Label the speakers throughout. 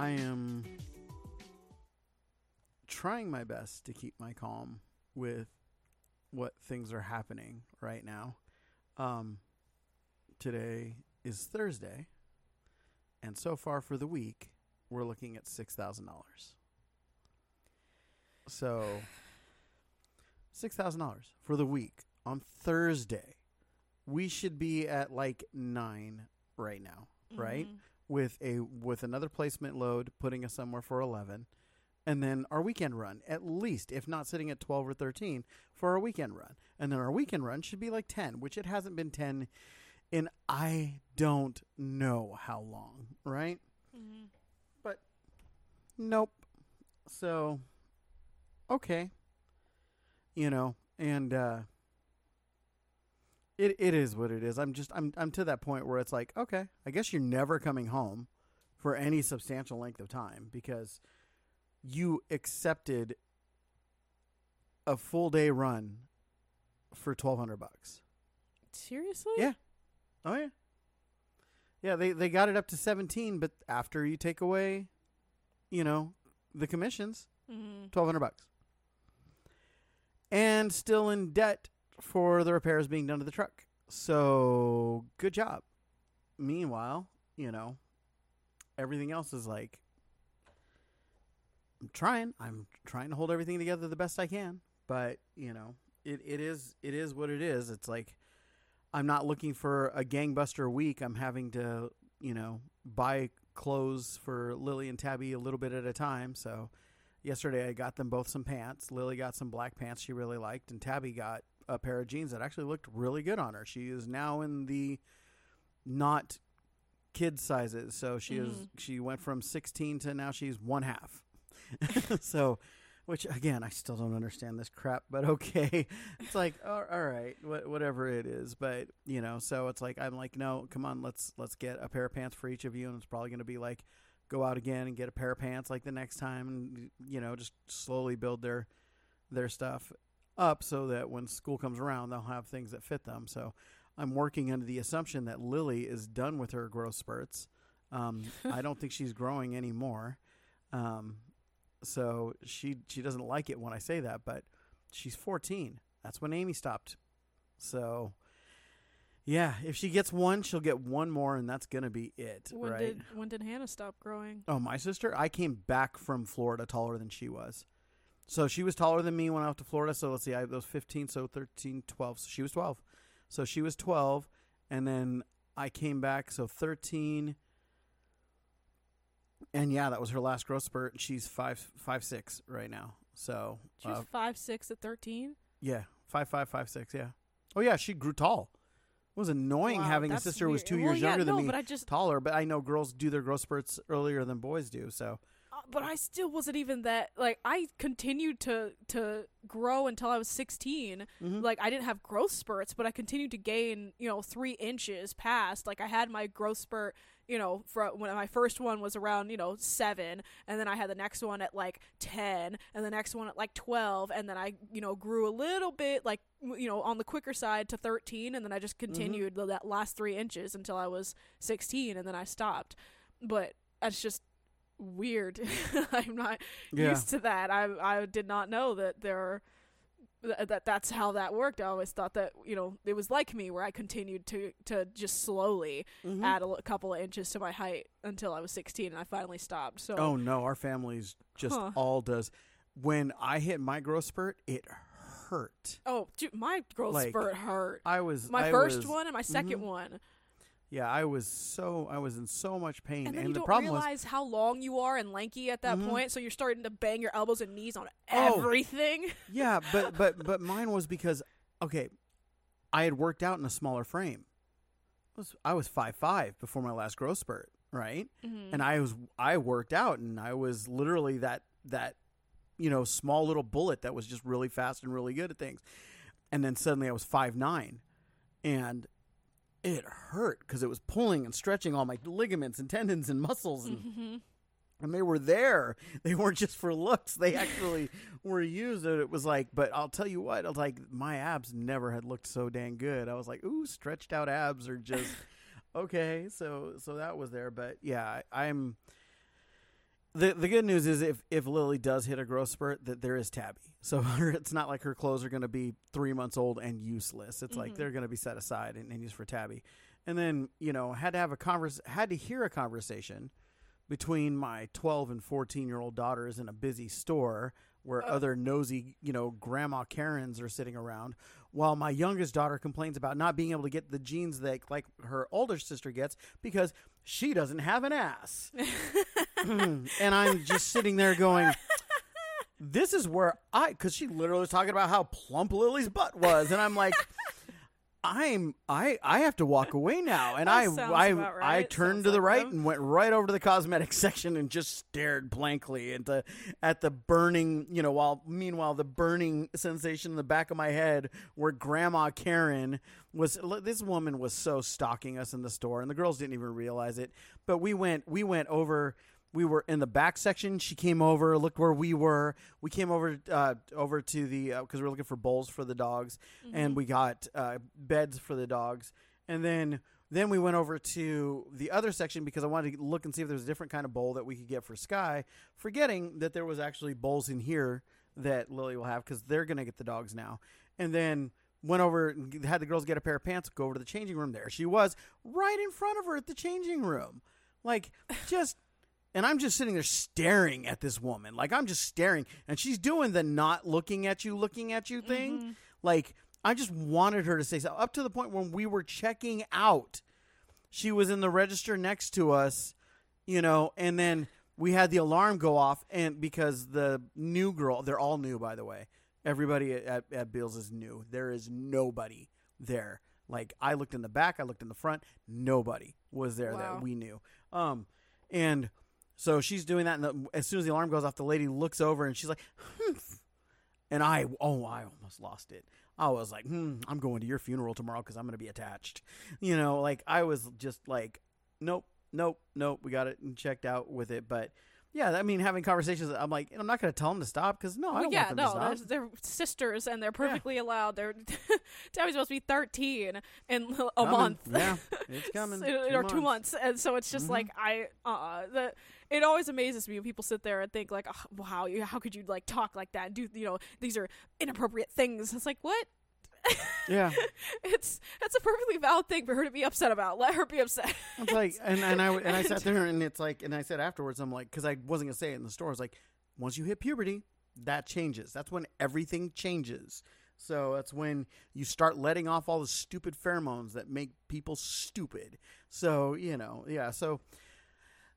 Speaker 1: I am trying my best to keep my calm with what things are happening right now. Um, today is Thursday, and so far for the week, we're looking at six thousand dollars. So, six thousand dollars for the week on Thursday. We should be at like nine right now, right?
Speaker 2: Mhm.
Speaker 1: With a with another placement load, putting us somewhere for eleven, and then our weekend run at least, if not sitting at twelve or thirteen, for our weekend run, and then our weekend run should be like ten, which it hasn't been ten in I don't know how long, right?
Speaker 2: Mhm.
Speaker 1: Nope. So, okay. You know, and uh it it is what it is. I'm just I'm I'm to that point where it's like, okay, I guess you're never coming home for any substantial length of time because you accepted a full day run for 1200 bucks.
Speaker 2: Seriously?
Speaker 1: Yeah. Oh yeah. Yeah, they they got it up to 17, but after you take away, you know, the commissions,
Speaker 2: Mhm.
Speaker 1: 1200 bucks. And still in debt for the repairs being done to the truck. So, good job. Meanwhile, you know, everything else is like I'm trying. I'm trying to hold everything together the best I can, but, you know, it, it is it is what it is. It's like I'm not looking for a gangbuster week. I'm having to, you know, buy clothes for Lily and Tabby a little bit at a time. So yesterday I got them both some pants. Lily got some black pants she really liked, and Tabby got a pair of jeans that actually looked really good on her. She is now in the not kid sizes. So she is
Speaker 2: Mhm.
Speaker 1: she went from 16 to now she's one half. so which again, I still don't understand this crap, but okay. It's like, all, all right, wha- whatever it is, but you know, so it's like I'm like, no, come on, let's let's get a pair of pants for each of you, and it's probably going to be like, go out again and get a pair of pants like the next time, and you know, just slowly build their their stuff up so that when school comes around, they'll have things that fit them. So I'm working under the assumption that Lily is done with her growth spurts. Um, I don't think she's growing anymore. Um, so she she doesn't like it when I say that, but she's 14. That's when Amy stopped. So yeah, if she gets one, she'll get one more, and that's gonna be it,
Speaker 2: When
Speaker 1: right?
Speaker 2: did when did Hannah stop growing?
Speaker 1: Oh, my sister, I came back from Florida taller than she was. So she was taller than me when I went to Florida. So let's see, I was 15, so 13, 12. So she was 12. So she was 12, and then I came back, so 13. And yeah, that was her last growth spurt. She's five five six right now. So
Speaker 2: She was
Speaker 1: uh,
Speaker 2: five six at thirteen.
Speaker 1: yeah, five five five six. Yeah. Oh yeah, she grew tall. It was annoying
Speaker 2: Wow,
Speaker 1: having a sister who was two
Speaker 2: Well,
Speaker 1: years
Speaker 2: yeah,
Speaker 1: younger than me,
Speaker 2: But I just,
Speaker 1: taller. But I know girls do their growth spurts earlier than boys do. So
Speaker 2: but I still wasn't even that. Like I continued to to grow until I was 16
Speaker 1: Mhm.
Speaker 2: Like I didn't have growth spurts, but I continued to gain, you know, three inches past. Like I had my growth spurt, you know, for when my first one was around, you know, seven, and then I had the next one at like ten, and the next one at like twelve, and then I, you know, grew a little bit, like you know, on the quicker side to thirteen, and then I just continued the that last three inches until I was sixteen, and then I stopped. But that's just weird. I'm not
Speaker 1: yeah.
Speaker 2: used to that. I I did not know that there are th- that that's how that worked. I always thought that you know it was like me where I continued to to just slowly
Speaker 1: Mhm.
Speaker 2: add a, l- couple of inches to my height until I was 16 and I finally stopped. So
Speaker 1: Oh no, our family's just
Speaker 2: Huh.
Speaker 1: all does. When I hit my growth spurt, it hurt.
Speaker 2: oh, dude, my growth
Speaker 1: Like,
Speaker 2: spurt hurt.
Speaker 1: I was
Speaker 2: My
Speaker 1: I
Speaker 2: first
Speaker 1: was-
Speaker 2: one and my 2nd
Speaker 1: Mhm.
Speaker 2: one,
Speaker 1: Yeah, I was so I was in so much pain,
Speaker 2: and then
Speaker 1: and
Speaker 2: you
Speaker 1: the
Speaker 2: don't
Speaker 1: problem was
Speaker 2: realize how long you are and lanky at that
Speaker 1: Mhm.
Speaker 2: point, so you're starting to bang your elbows and knees on
Speaker 1: Oh.
Speaker 2: everything.
Speaker 1: yeah, but but but mine was because okay, I had worked out in a smaller frame. I was I was five five before my last growth spurt, right?
Speaker 2: Mhm.
Speaker 1: and I was I worked out and I was literally that that you know small little bullet that was just really fast and really good at things. And then suddenly I was five nine, and it hurt because it was pulling and stretching all my ligaments and tendons and muscles and,
Speaker 2: Mhm.
Speaker 1: and they were there. They weren't just for looks. They actually were used. And it was like, but I'll tell you what, I was like my abs never had looked so dang good. I was like, ooh, stretched out abs are just okay. So so that was there. But yeah, I, I'm the the good news is if if Lily does hit a growth spurt, that there is Tabby. So her, it's not like her clothes are going to be three months old and useless. It's like
Speaker 2: Mhm.
Speaker 1: they're going to be set aside and, and used for Tabby. And then you know had to have a convers had to hear a conversation between my twelve and fourteen year old daughters in a busy store where
Speaker 2: Oh.
Speaker 1: other nosy you know grandma Karens are sitting around, while my youngest daughter complains about not being able to get the jeans that like her older sister gets because she doesn't have an ass. Mm, and I'm just sitting there going, "This is where I," because she literally was talking about how plump Lily's butt was, and I'm like, "I'm I I have to walk away now," and I I
Speaker 2: about
Speaker 1: I turned
Speaker 2: Sounds
Speaker 1: to the
Speaker 2: like
Speaker 1: right
Speaker 2: them.
Speaker 1: and went right over to the cosmetic section and just stared blankly into at the burning, you know, while meanwhile the burning sensation in the back of my head where Grandma Karen was. This woman was so stalking us in the store, and the girls didn't even realize it. But we went we went over. We were in the back section. She came over, looked where we were. We came over uh, over to the because we were looking for bowls for the dogs, and we got uh, beds for the dogs. And then then we went over to the other section because I wanted to look and see if there was a different kind of bowl that we could get for Sky, forgetting that there was actually bowls in here that Lily will have because they're gonna get the dogs now. And then went over and had the girls get a pair of pants, go over to the changing room. There she was, right in front of her at the changing room, like just. And I'm just sitting there staring at this woman. Like I'm just staring and she's doing the not looking at you, looking at you thing. Like I just wanted her to say so up to the point when we were checking out. She was in the register next to us, you know, and then we had the alarm go off and because the new girl, they're all new by the way. Everybody at, at Bill's is new. There is nobody there. Like I looked in the back, I looked in the front, nobody was there
Speaker 2: Wow.
Speaker 1: that we knew. Um and so she's doing that, and the, as soon as the alarm goes off, the lady looks over and she's like, "Humph." and I, oh, I almost lost it. I was like, hmm, I'm going to your funeral tomorrow because I'm going to be attached. You know, like I was just like, nope, nope, nope. We got it and checked out with it. But yeah, I mean, having conversations, I'm like, I'm not going to tell them to stop because no, I don't
Speaker 2: yeah,
Speaker 1: want them
Speaker 2: no,
Speaker 1: to
Speaker 2: they're,
Speaker 1: stop.
Speaker 2: they're sisters and they're perfectly allowed. They're Tabby's supposed to be 13 in a
Speaker 1: Coming.
Speaker 2: month.
Speaker 1: Yeah, it's coming.
Speaker 2: So-
Speaker 1: Two
Speaker 2: or two
Speaker 1: months.
Speaker 2: months, and so it's just
Speaker 1: Mhm.
Speaker 2: like I, uh, the it always amazes me when people sit there and think like, oh, wow, you, how could you like talk like that? And do you know these are inappropriate things? It's like what?
Speaker 1: Yeah.
Speaker 2: it's it's a perfectly valid thing for her to be upset about. Let her be upset.
Speaker 1: It's like, and, and I and I sat there and it's like, and I said afterwards, I'm like, because I wasn't gonna say it in the store. I was like, once you hit puberty, that changes. That's when everything changes. So that's when you start letting off all the stupid pheromones that make people stupid. So you know, yeah. So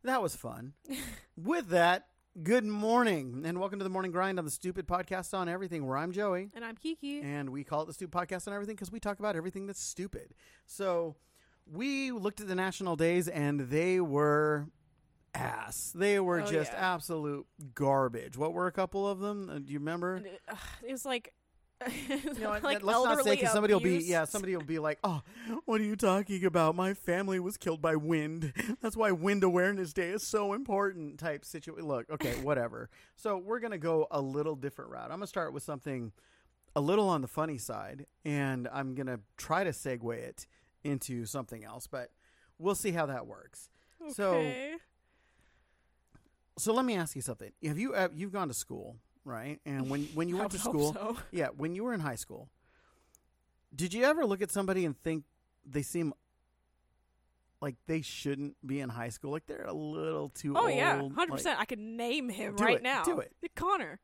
Speaker 1: that was fun. With that, good morning and welcome to the morning grind on the Stupid Podcast on Everything. Where I'm Joey
Speaker 2: and I'm Kiki.
Speaker 1: and we call it the Stupid Podcast on everything because we talk about everything that's stupid. So we looked at the national days and they were ass. They were
Speaker 2: Oh,
Speaker 1: just
Speaker 2: yeah.
Speaker 1: absolute garbage. What were a couple of them? Uh, do you remember?
Speaker 2: And it, ugh, it was like.
Speaker 1: You know,
Speaker 2: like
Speaker 1: let's not say because somebody will be yeah somebody will be like oh what are you talking about? My family was killed by wind. That's why wind awareness day is so important type situation look okay whatever. So we're gonna go a little different route. I'm gonna start with something a little on the funny side and I'm gonna try to segue it into something else but we'll see how that works. So so let me ask you something. Have you uh, you've gone to school right and when when you went to school
Speaker 2: so.
Speaker 1: yeah, when you were in high school, did you ever look at somebody and think they seem like they shouldn't be in high school? Like they're a little too
Speaker 2: oh,
Speaker 1: old. Oh old.
Speaker 2: yeah,
Speaker 1: like-
Speaker 2: hundred percent. I could name him right
Speaker 1: it,
Speaker 2: now.
Speaker 1: do it.
Speaker 2: Connor.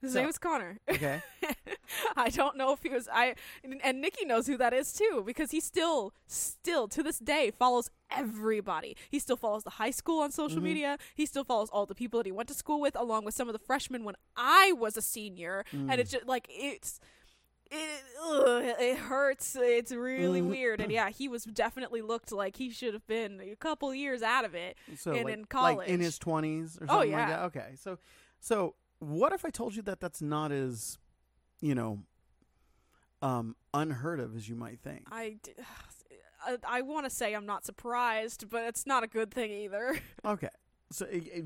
Speaker 2: His
Speaker 1: So-
Speaker 2: name is Connor.
Speaker 1: okay.
Speaker 2: I don't know if he was I and, and Nikki knows who that is too because he still still to this day follows everybody. He still follows the high school on social
Speaker 1: Mhm.
Speaker 2: media. He still follows all the people that he went to school with along with some of the freshmen when I was a senior and
Speaker 1: Mm.
Speaker 2: it's just like it's it, ugh, it hurts. It's really
Speaker 1: Mhm.
Speaker 2: weird. And yeah, he was definitely looked like he should have been a couple years out of it.
Speaker 1: So
Speaker 2: And
Speaker 1: like,
Speaker 2: in
Speaker 1: like in his twenties or
Speaker 2: Oh,
Speaker 1: something like
Speaker 2: yeah.
Speaker 1: that. Okay. So so what if I told you that that's not as you know um unheard of as you might think?
Speaker 2: I, d- I, I want to say I'm not surprised, but it's not a good thing either.
Speaker 1: Okay. So it, it,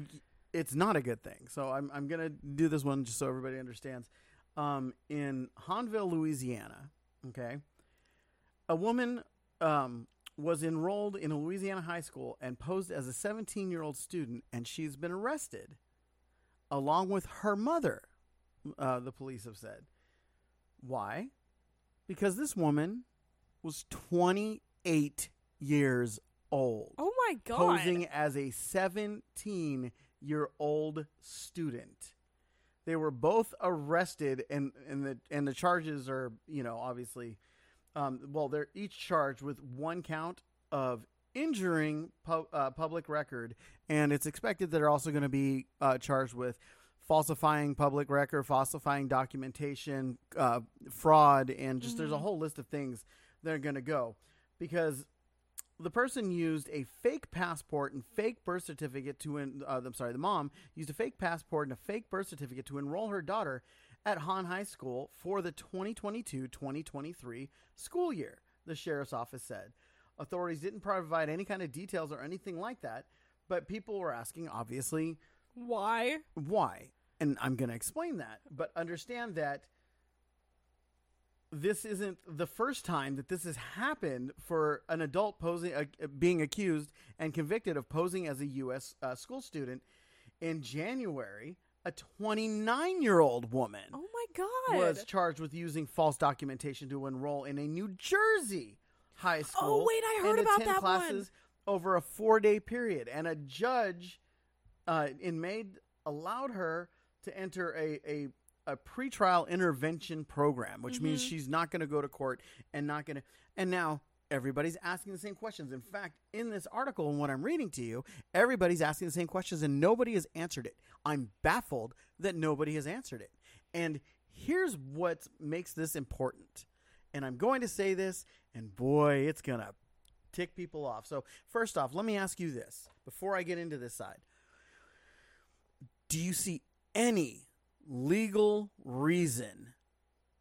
Speaker 1: it's not a good thing. So I'm I'm gonna do this one just so everybody understands. Um, in Hahnville, Louisiana, okay, a woman um, was enrolled in a Louisiana high school and posed as a 17 year old student, and she's been arrested along with her mother. Uh, the police have said. Why? Because this woman was 28 years old,
Speaker 2: Oh my god.
Speaker 1: posing as a 17 year old student. They were both arrested, and, and the and the charges are, you know, obviously, um, well, they're each charged with one count of injuring pu- uh, public record, and it's expected that they're also going to be uh, charged with falsifying public record, falsifying documentation, uh, fraud, and just there's a
Speaker 2: Mhm.
Speaker 1: whole list of things that are going to go because the person used a fake passport and fake birth certificate to en- uh, I'm sorry, the mom used a fake passport and a fake birth certificate to enroll her daughter at Han High School for the 2022-2023 school year, the sheriff's office said. Authorities didn't provide any kind of details or anything like that, but people were asking obviously
Speaker 2: Why?
Speaker 1: why. And I'm going to explain that, but understand that this isn't the first time that this has happened for an adult posing, uh, being accused and convicted of posing as a U.S. Uh, school student. In January, a 29 year old woman
Speaker 2: Oh my god.
Speaker 1: was charged with using false documentation to enroll in a New Jersey high school.
Speaker 2: Oh, wait, I heard about that one.
Speaker 1: over a four day period, and a judge uh, in May allowed her to enter a a a pretrial intervention program, which means
Speaker 2: Mhm.
Speaker 1: she's not going to go to court and not going to. And now everybody's asking the same questions. In fact, in this article and what I'm reading to you, everybody's asking the same questions and nobody has answered it. I'm baffled that nobody has answered it. And here's what makes this important. And I'm going to say this, and boy, it's going to tick people off. So, first off, let me ask you this before I get into this side. Do you see any legal reason,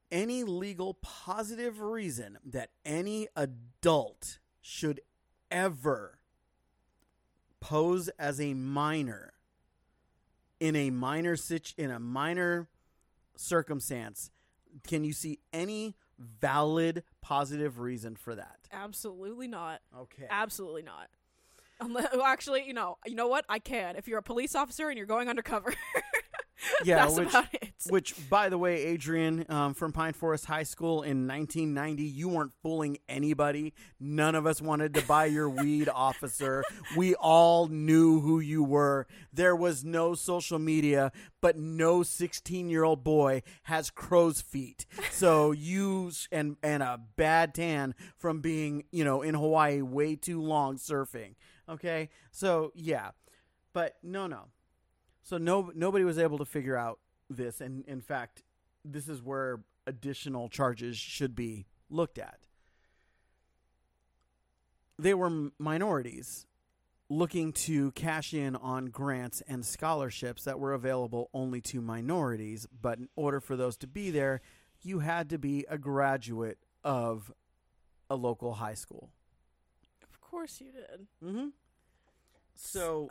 Speaker 1: any legal positive reason that any adult should ever pose as a minor in a minor situ- in a minor circumstance? Can you see any valid positive reason for that?
Speaker 2: Absolutely not.
Speaker 1: Okay.
Speaker 2: Absolutely not. Unless, well, actually, you know, you know what? I can. If you're a police officer and you're going undercover,
Speaker 1: Yeah,
Speaker 2: that's
Speaker 1: which-
Speaker 2: about it.
Speaker 1: Which, by the way, Adrian um, from Pine Forest High School in 1990, you weren't fooling anybody. None of us wanted to buy your weed, officer. We all knew who you were. There was no social media, but no 16 year old boy has crow's feet. So you and and a bad tan from being, you know, in Hawaii way too long surfing. Okay, so yeah, but no, no. So no, nobody was able to figure out this, and in fact, this is where additional charges should be looked at. They were minorities looking to cash in on grants and scholarships that were available only to minorities, but in order for those to be there, you had to be a graduate of a local high school.
Speaker 2: of course you did.
Speaker 1: Mm-hmm. So,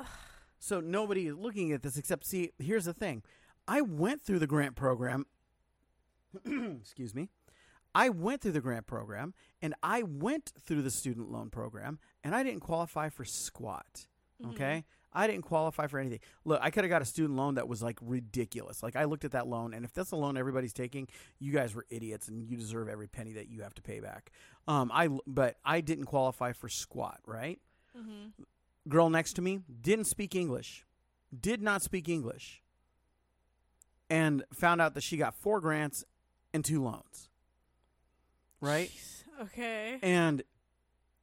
Speaker 1: so nobody is looking at this except see. Here's the thing: I went through the grant program. excuse me. I went through the grant program and I went through the student loan program and I didn't qualify for squat.
Speaker 2: Mhm.
Speaker 1: Okay. I didn't qualify for anything. Look, I could have got a student loan that was like ridiculous. Like I looked at that loan, and if that's the loan everybody's taking, you guys were idiots, and you deserve every penny that you have to pay back. Um, I but I didn't qualify for squat, right?
Speaker 2: Mhm.
Speaker 1: Girl next to me didn't speak English, did not speak English, and found out that she got four grants and two loans. Right?
Speaker 2: Jeez. Okay.
Speaker 1: And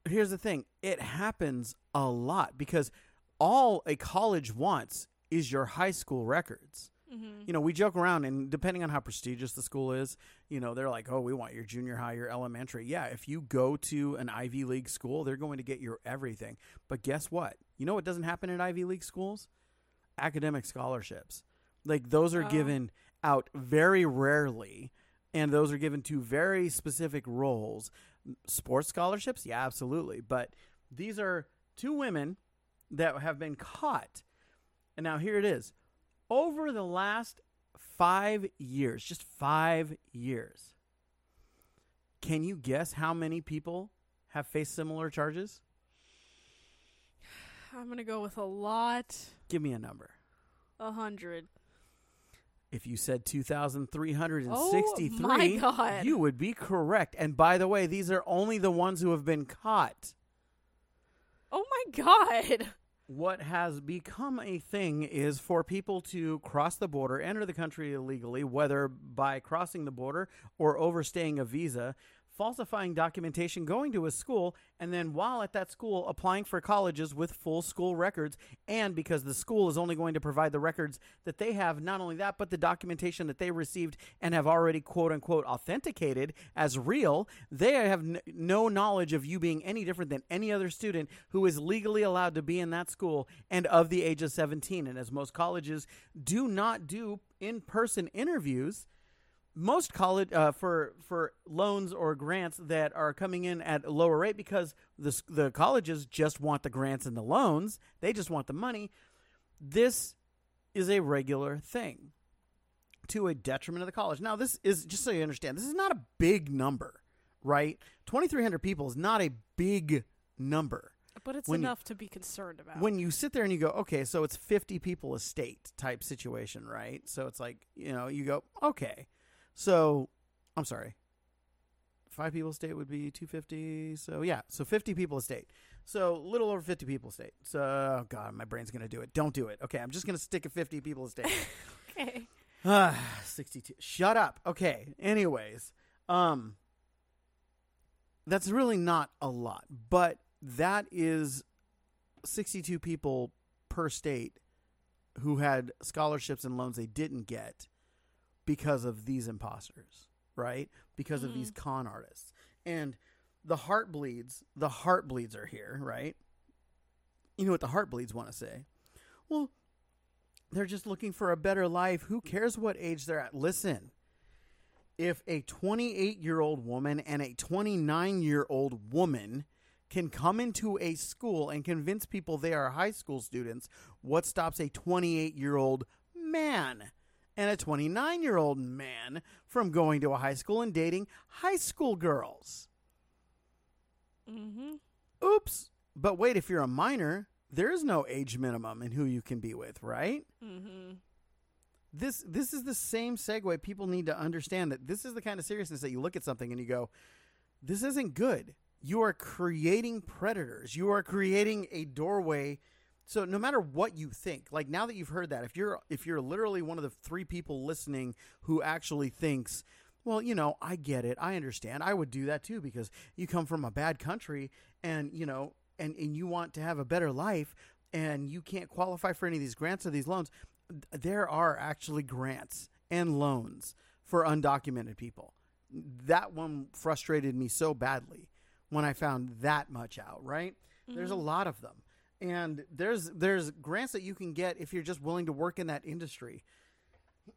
Speaker 1: here's the thing it happens a lot because all a college wants is your high school records.
Speaker 2: Mhm.
Speaker 1: You know, we joke around, and depending on how prestigious the school is, you know, they're like, oh, we want your junior high, your elementary. Yeah, if you go to an Ivy League school, they're going to get your everything. But guess what? You know what doesn't happen in Ivy League schools? Academic scholarships. Like, those are
Speaker 2: Oh.
Speaker 1: given out very rarely, and those are given to very specific roles. Sports scholarships? Yeah, absolutely. But these are two women that have been caught. And now here it is over the last five years, just five years, can you guess how many people have faced similar charges?
Speaker 2: I'm gonna go with a lot.
Speaker 1: Give me a number.
Speaker 2: A hundred.
Speaker 1: If you said 2,363,
Speaker 2: Oh,
Speaker 1: you would be correct. And by the way, these are only the ones who have been caught.
Speaker 2: Oh my god.
Speaker 1: What has become a thing is for people to cross the border, enter the country illegally, whether by crossing the border or overstaying a visa, falsifying documentation, going to a school, and then while at that school, applying for colleges with full school records. And because the school is only going to provide the records that they have, not only that, but the documentation that they received and have already quote unquote authenticated as real, they have n- no knowledge of you being any different than any other student who is legally allowed to be in that school and of the age of 17. And as most colleges do not do in person interviews, most college uh, for for loans or grants that are coming in at a lower rate because the the colleges just want the grants and the loans they just want the money this is a regular thing to a detriment of the college now this is just so you understand this is not a big number right 2300 people is not a big number
Speaker 2: But it's
Speaker 1: When you-
Speaker 2: enough to be concerned about.
Speaker 1: when you sit there and you go, okay, so it's 50 people a state type situation, right? So it's like, you know, you go, okay. So, I'm sorry. Five people a state would be 250. So, yeah. So, 50 people a state. So, a little over 50 people a state. So, oh, God, my brain's going to do it. Don't do it. Okay. I'm just going to stick at 50 people a state.
Speaker 2: okay.
Speaker 1: Ah, 62. Shut up. Okay. Anyways, um that's really not a lot, but that is 62 people per state who had scholarships and loans they didn't get because of these imposters, right? Because of
Speaker 2: Mhm.
Speaker 1: these con artists. And the heart bleeds, the heart bleeds are here, right? You know what the heart bleeds want to say? Well, they're just looking for a better life. Who cares what age they're at? Listen, if a 28 year old woman and a 29 year old woman can come into a school and convince people they are high school students, what stops a 28 year old man and a 29 year old man from going to a high school and dating high school girls?
Speaker 2: Mm-hmm.
Speaker 1: Oops. But wait, if you're a minor, there is no age minimum in who you can be with, right?
Speaker 2: Mm-hmm.
Speaker 1: this this is the same segue people need to understand that this is the kind of seriousness that you look at something and you go this isn't good you are creating predators you are creating a doorway so no matter what you think like now that you've heard that if you're if you're literally one of the three people listening who actually thinks well you know i get it i understand i would do that too because you come from a bad country and you know and and you want to have a better life and you can't qualify for any of these grants or these loans there are actually grants and loans for undocumented people. That one frustrated me so badly when I found that much out, right? There's a mm-hmm. lot of them. And there's there's grants that you can get if you're just willing to work in that industry.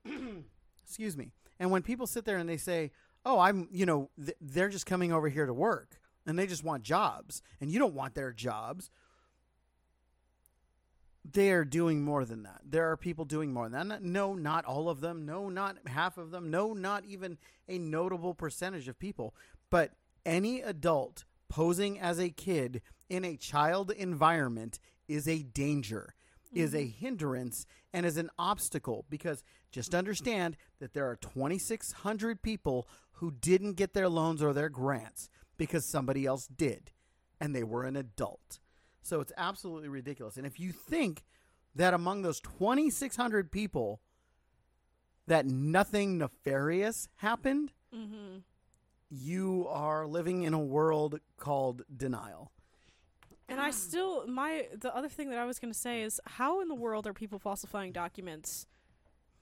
Speaker 1: Excuse me. And when people sit there and they say, "Oh, I'm, you know, th- they're just coming over here to work and they just want jobs and you don't want their jobs." they're doing more than that. There are people doing more than that. No, not all of them. No, not half of them. No, not even a notable percentage of people. But any adult posing as a kid in a child environment is a danger, is a hindrance, and is an obstacle because just understand that there are 2,600 people who didn't get their loans or their grants because somebody else did, and they were an adult. So it's absolutely ridiculous. And if you think that among those 2,600 people that nothing nefarious happened,
Speaker 2: Mm-hmm.
Speaker 1: You are living in a world called denial.
Speaker 2: And I still my the other thing that I was going to say is how in the world are people falsifying documents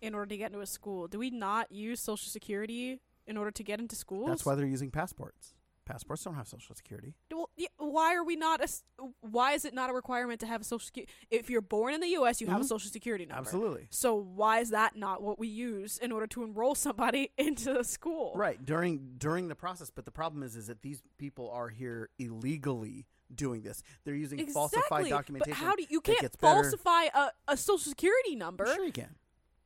Speaker 2: in order to get into a school? Do we not use social security in order to get into schools?
Speaker 1: That's why they're using passports. Passports don't have social security.
Speaker 2: Well, yeah, why are we not? a, why is it not a requirement to have a social security? If you're born in the U.S., you have a
Speaker 1: Mhm.
Speaker 2: social security number.
Speaker 1: Absolutely.
Speaker 2: So why is that not what we use in order to enroll somebody into the school?
Speaker 1: Right during during the process, but the problem is is that these people are here illegally doing this. They're using
Speaker 2: Exactly.
Speaker 1: falsified
Speaker 2: But
Speaker 1: documentation.
Speaker 2: how do you
Speaker 1: that
Speaker 2: can't falsify a, a social security number?
Speaker 1: Sure, you can.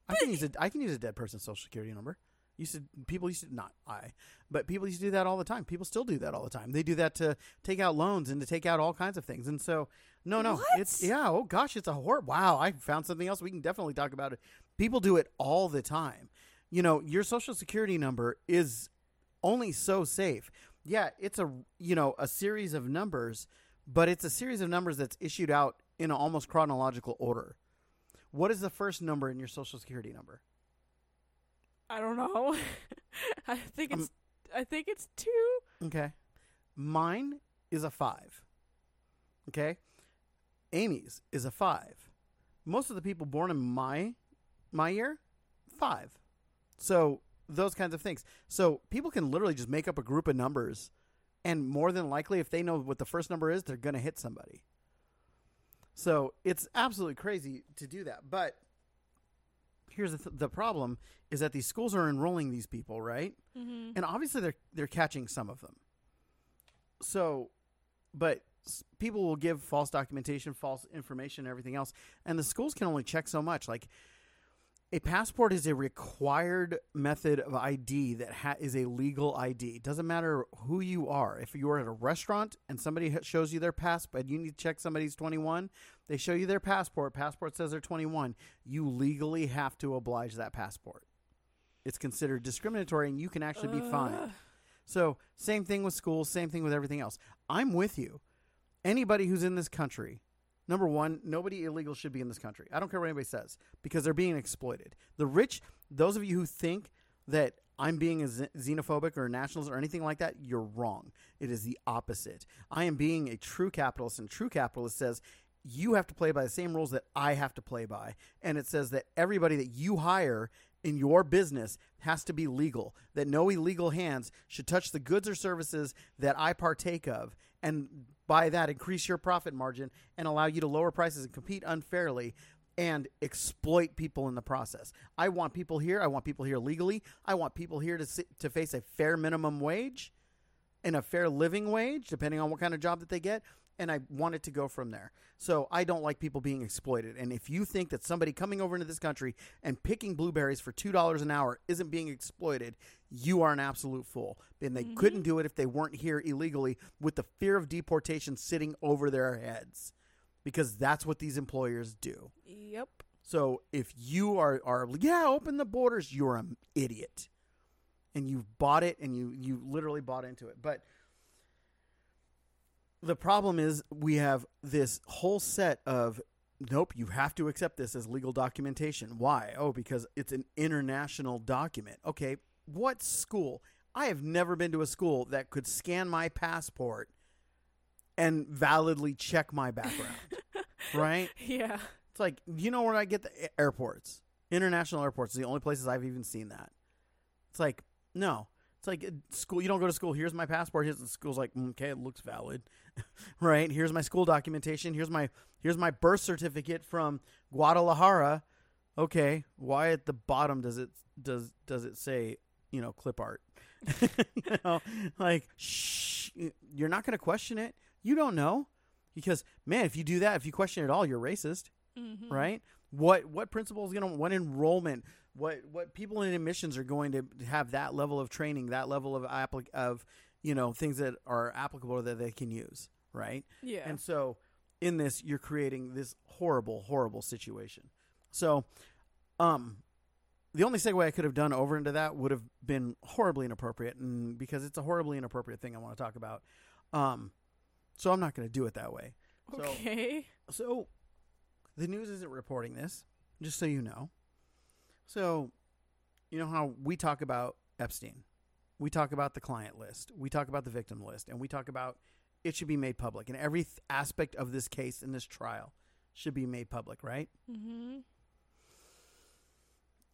Speaker 1: I can use a I can use a dead person's social security number. Used to people used to not I, but people used to do that all the time. People still do that all the time. They do that to take out loans and to take out all kinds of things. And so No, no.
Speaker 2: What?
Speaker 1: It's yeah, oh gosh, it's a horror. Wow, I found something else we can definitely talk about it. People do it all the time. You know, your social security number is only so safe. Yeah, it's a you know, a series of numbers, but it's a series of numbers that's issued out in almost chronological order. What is the first number in your social security number?
Speaker 2: I don't know. I think
Speaker 1: Um,
Speaker 2: it's I think it's two.
Speaker 1: Okay. Mine is a five. Okay. Amy's is a five. Most of the people born in my my year, five. So those kinds of things. So people can literally just make up a group of numbers, and more than likely, if they know what the first number is, they're gonna hit somebody. So it's absolutely crazy to do that. But here's the, th- the problem: is that these schools are enrolling these people, right?
Speaker 2: Mm-hmm.
Speaker 1: and obviously they're they're catching some of them. So, but people will give false documentation, false information, everything else, and the schools can only check so much. Like a passport is a required method of ID that ha- is a legal ID. Doesn't matter who you are. If you are at a restaurant and somebody shows you their passport, you need to check somebody's 21. They show you their passport. Passport says they're 21. You legally have to oblige that passport. It's considered discriminatory, and you can actually be fined. So, same thing with schools, same thing with everything else. I'm with you. Anybody who's in this country, number one, nobody illegal should be in this country. I don't care what anybody says because they're being exploited. The rich, those of you who think that I'm being a xenophobic or nationalist or anything like that, you're wrong. It is the opposite. I am being a true capitalist, and true capitalist says you have to play by the same rules that I have to play by. And it says that everybody that you hire in your business has to be legal, that no illegal hands should touch the goods or services that I partake of. And by that, increase your profit margin and allow you to lower prices and compete unfairly and exploit people in the process. I want people here. I want people here legally. I want people here to to face a fair minimum wage and a fair living wage, depending on what kind of job that they get. And I want it to go from there. So I don't like people being exploited. And if you think that somebody coming over into this country and picking blueberries for two dollars an hour isn't being exploited, you are an absolute fool. And they mm-hmm. couldn't do it if they weren't here illegally with the fear of deportation sitting over their heads. Because that's what these employers do.
Speaker 2: Yep.
Speaker 1: So if you are are yeah, open the borders, you're an idiot. And you've bought it and you you literally bought into it. But the problem is we have this whole set of nope, you have to accept this as legal documentation. Why? Oh, because it's an international document. Okay, what school? I have never been to a school that could scan my passport and validly check my background. right?
Speaker 2: Yeah.
Speaker 1: It's like you know where I get the airports, international airports. are the only places I've even seen that. It's like no. It's like school. You don't go to school. Here's my passport. Here's the school's like "Mm, okay, it looks valid, right? Here's my school documentation. Here's my here's my birth certificate from Guadalajara. Okay, why at the bottom does it does does it say you know clip art? you know, like shh, you're not going to question it. You don't know because man, if you do that, if you question it all, you're racist
Speaker 2: Mm-hmm.
Speaker 1: right? What what principal is going to what enrollment what what people in admissions are going to have that level of training, that level of applic- of you know things that are applicable that they can use, right?
Speaker 2: Yeah.
Speaker 1: And so in this you're creating this horrible horrible situation. So um the only segue I could have done over into that would have been horribly inappropriate and because it's a horribly inappropriate thing I want to talk about. Um so I'm not going to do it that way. So
Speaker 2: okay.
Speaker 1: so the news isn't reporting this, just so you know. So, you know how we talk about Epstein. We talk about the client list. We talk about the victim list and we talk about it should be made public and every th- aspect of this case and this trial should be made public, right?
Speaker 2: Mm-hmm.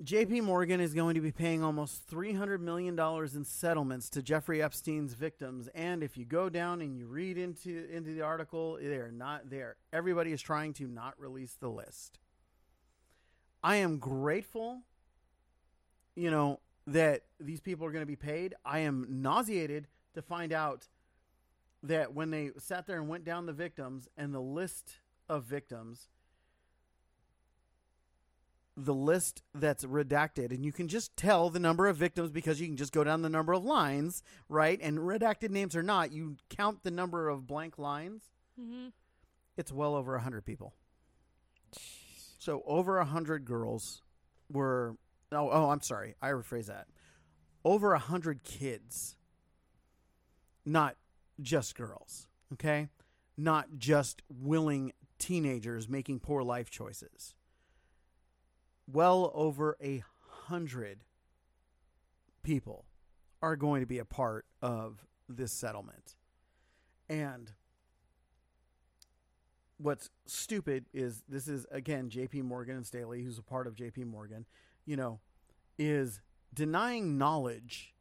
Speaker 1: JP Morgan is going to be paying almost $300 million in settlements to Jeffrey Epstein's victims. And if you go down and you read into, into the article, they're not there. Everybody is trying to not release the list. I am grateful, you know, that these people are going to be paid. I am nauseated to find out that when they sat there and went down the victims and the list of victims, the list that's redacted and you can just tell the number of victims because you can just go down the number of lines right and redacted names or not you count the number of blank lines
Speaker 2: Mm-hmm.
Speaker 1: it's well over 100 people. So over a 100 girls were oh, oh, I'm sorry. I rephrase that. Over a 100 kids. Not just girls, okay? Not just willing teenagers making poor life choices. Well over a hundred people are going to be a part of this settlement. And what's stupid is this is again JP Morgan and Staley who's a part of JP Morgan, you know, is denying knowledge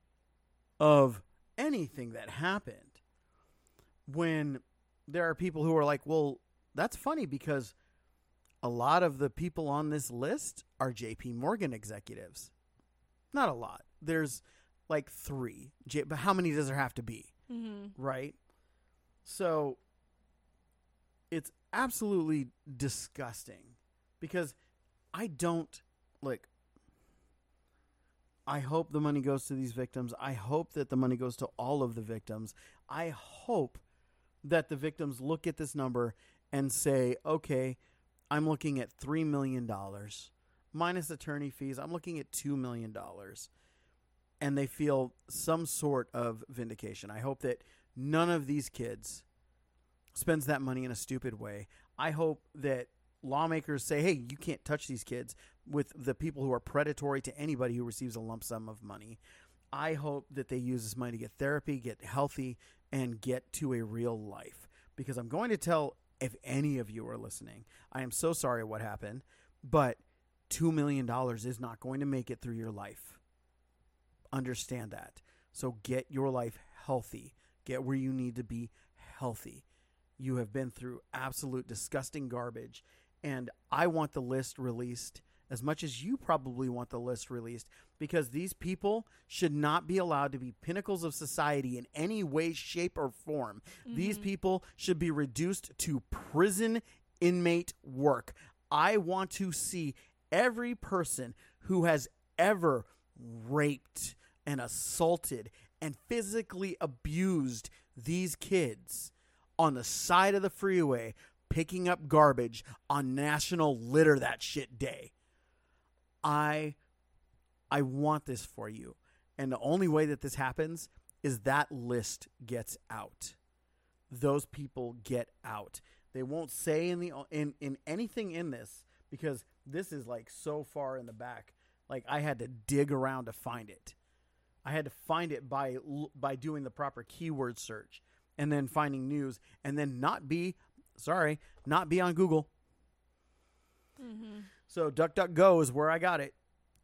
Speaker 1: of anything that happened when there are people who are like, "Well, that's funny because a lot of the people on this list are JP Morgan executives." Not a lot. There's like 3. J- but how many does there have to be?
Speaker 2: Mm-hmm.
Speaker 1: right? So it's absolutely disgusting because I don't like I hope the money goes to these victims. I hope that the money goes to all of the victims. I hope that the victims look at this number and say, "Okay, I'm looking at 3 million dollars minus attorney fees. I'm looking at 2 million dollars." And they feel some sort of vindication. I hope that none of these kids spends that money in a stupid way. I hope that lawmakers say, "Hey, you can't touch these kids." With the people who are predatory to anybody who receives a lump sum of money, I hope that they use this money to get therapy, get healthy, and get to a real life. Because I'm going to tell if any of you are listening, I am so sorry what happened, but two million dollars is not going to make it through your life. Understand that. So get your life healthy. Get where you need to be healthy. You have been through absolute disgusting garbage. And I want the list released as much as you probably want the list released because these people should not be allowed to be pinnacles of society in any way, shape, or form. These mm-hmm. people should be reduced to prison inmate work. I want to see every person who has ever raped and assaulted and physically abused these kids on the side of the freeway picking up garbage on National Litter That Shit Day. I I want this for you. And the only way that this happens is that list gets out. Those people get out. They won't say in the in in anything in this because this is like so far in the back. Like I had to dig around to find it. I had to find it by by doing the proper keyword search and then finding news and then not be sorry, not be on Google.
Speaker 2: Mm-hmm.
Speaker 1: So DuckDuckGo is where I got it.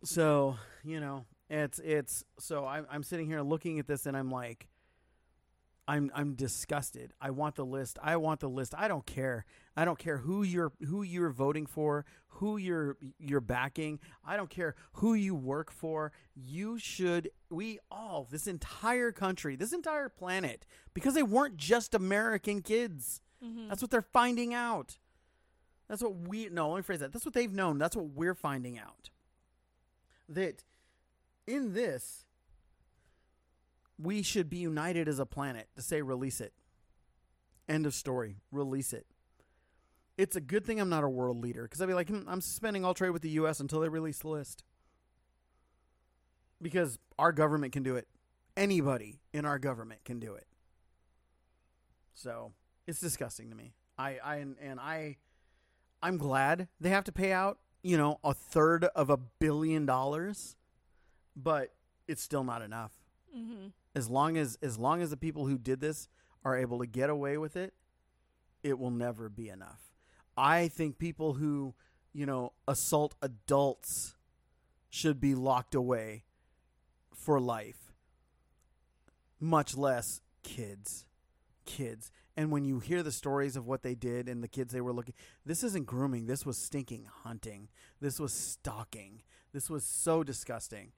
Speaker 1: So you know, it's it's so I'm I'm sitting here looking at this and I'm like, I'm I'm disgusted. I want the list. I want the list. I don't care. I don't care who you're who you're voting for, who you're you're backing. I don't care who you work for. You should we all this entire country, this entire planet because they weren't just American kids.
Speaker 2: Mm-hmm.
Speaker 1: That's what they're finding out. That's what we no, let me phrase that. That's what they've known. That's what we're finding out. That in this we should be united as a planet to say release it. End of story. Release it. It's a good thing I'm not a world leader because I'd be like, hmm, I'm suspending all trade with the U.S. until they release the list. Because our government can do it. Anybody in our government can do it. So it's disgusting to me. I, I and I, I'm glad they have to pay out. You know, a third of a billion dollars, but it's still not enough
Speaker 2: Mm-hmm.
Speaker 1: as long as as long as the people who did this are able to get away with it, it will never be enough. I think people who, you know, assault adults should be locked away for life. Much less kids. Kids. And when you hear the stories of what they did and the kids they were looking, this isn't grooming. This was stinking hunting. This was stalking. This was so disgusting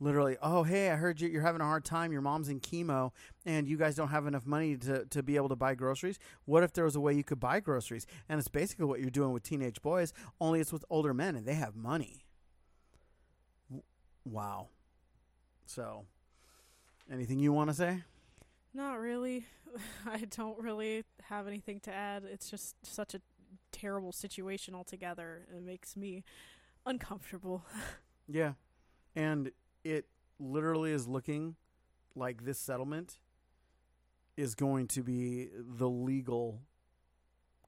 Speaker 1: literally, oh hey, I heard you, you're having a hard time. Your mom's in chemo, and you guys don't have enough money to to be able to buy groceries. What if there was a way you could buy groceries? And it's basically what you're doing with teenage boys, only it's with older men, and they have money. W- Wow. So, anything you want to say?
Speaker 2: Not really. I don't really have anything to add. It's just such a terrible situation altogether. It makes me uncomfortable.
Speaker 1: Yeah. And it literally is looking like this settlement is going to be the legal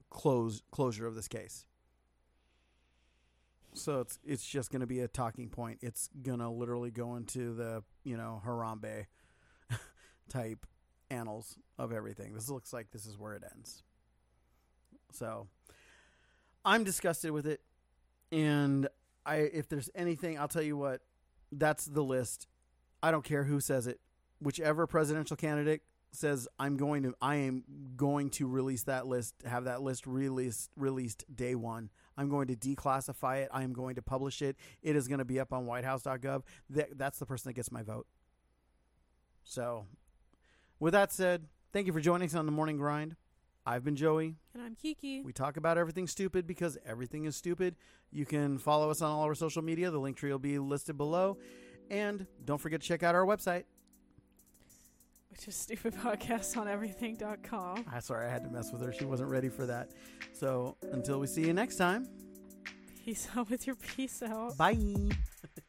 Speaker 1: close closure of this case. So it's it's just going to be a talking point. It's going to literally go into the, you know, Harambe type annals of everything. This looks like this is where it ends. So I'm disgusted with it and I if there's anything, I'll tell you what, that's the list. I don't care who says it. Whichever presidential candidate says I'm going to I am going to release that list, have that list released released day 1. I'm going to declassify it. I am going to publish it. It is going to be up on whitehouse.gov. That, that's the person that gets my vote. So, with that said, thank you for joining us on the morning grind. I've been Joey.
Speaker 2: And I'm Kiki.
Speaker 1: We talk about everything stupid because everything is stupid. You can follow us on all our social media. The link tree will be listed below. And don't forget to check out our website.
Speaker 2: Which is stupidpodcast on everything.com.
Speaker 1: Ah, sorry, I had to mess with her. She wasn't ready for that. So until we see you next time,
Speaker 2: Peace out with your peace out.
Speaker 1: bye.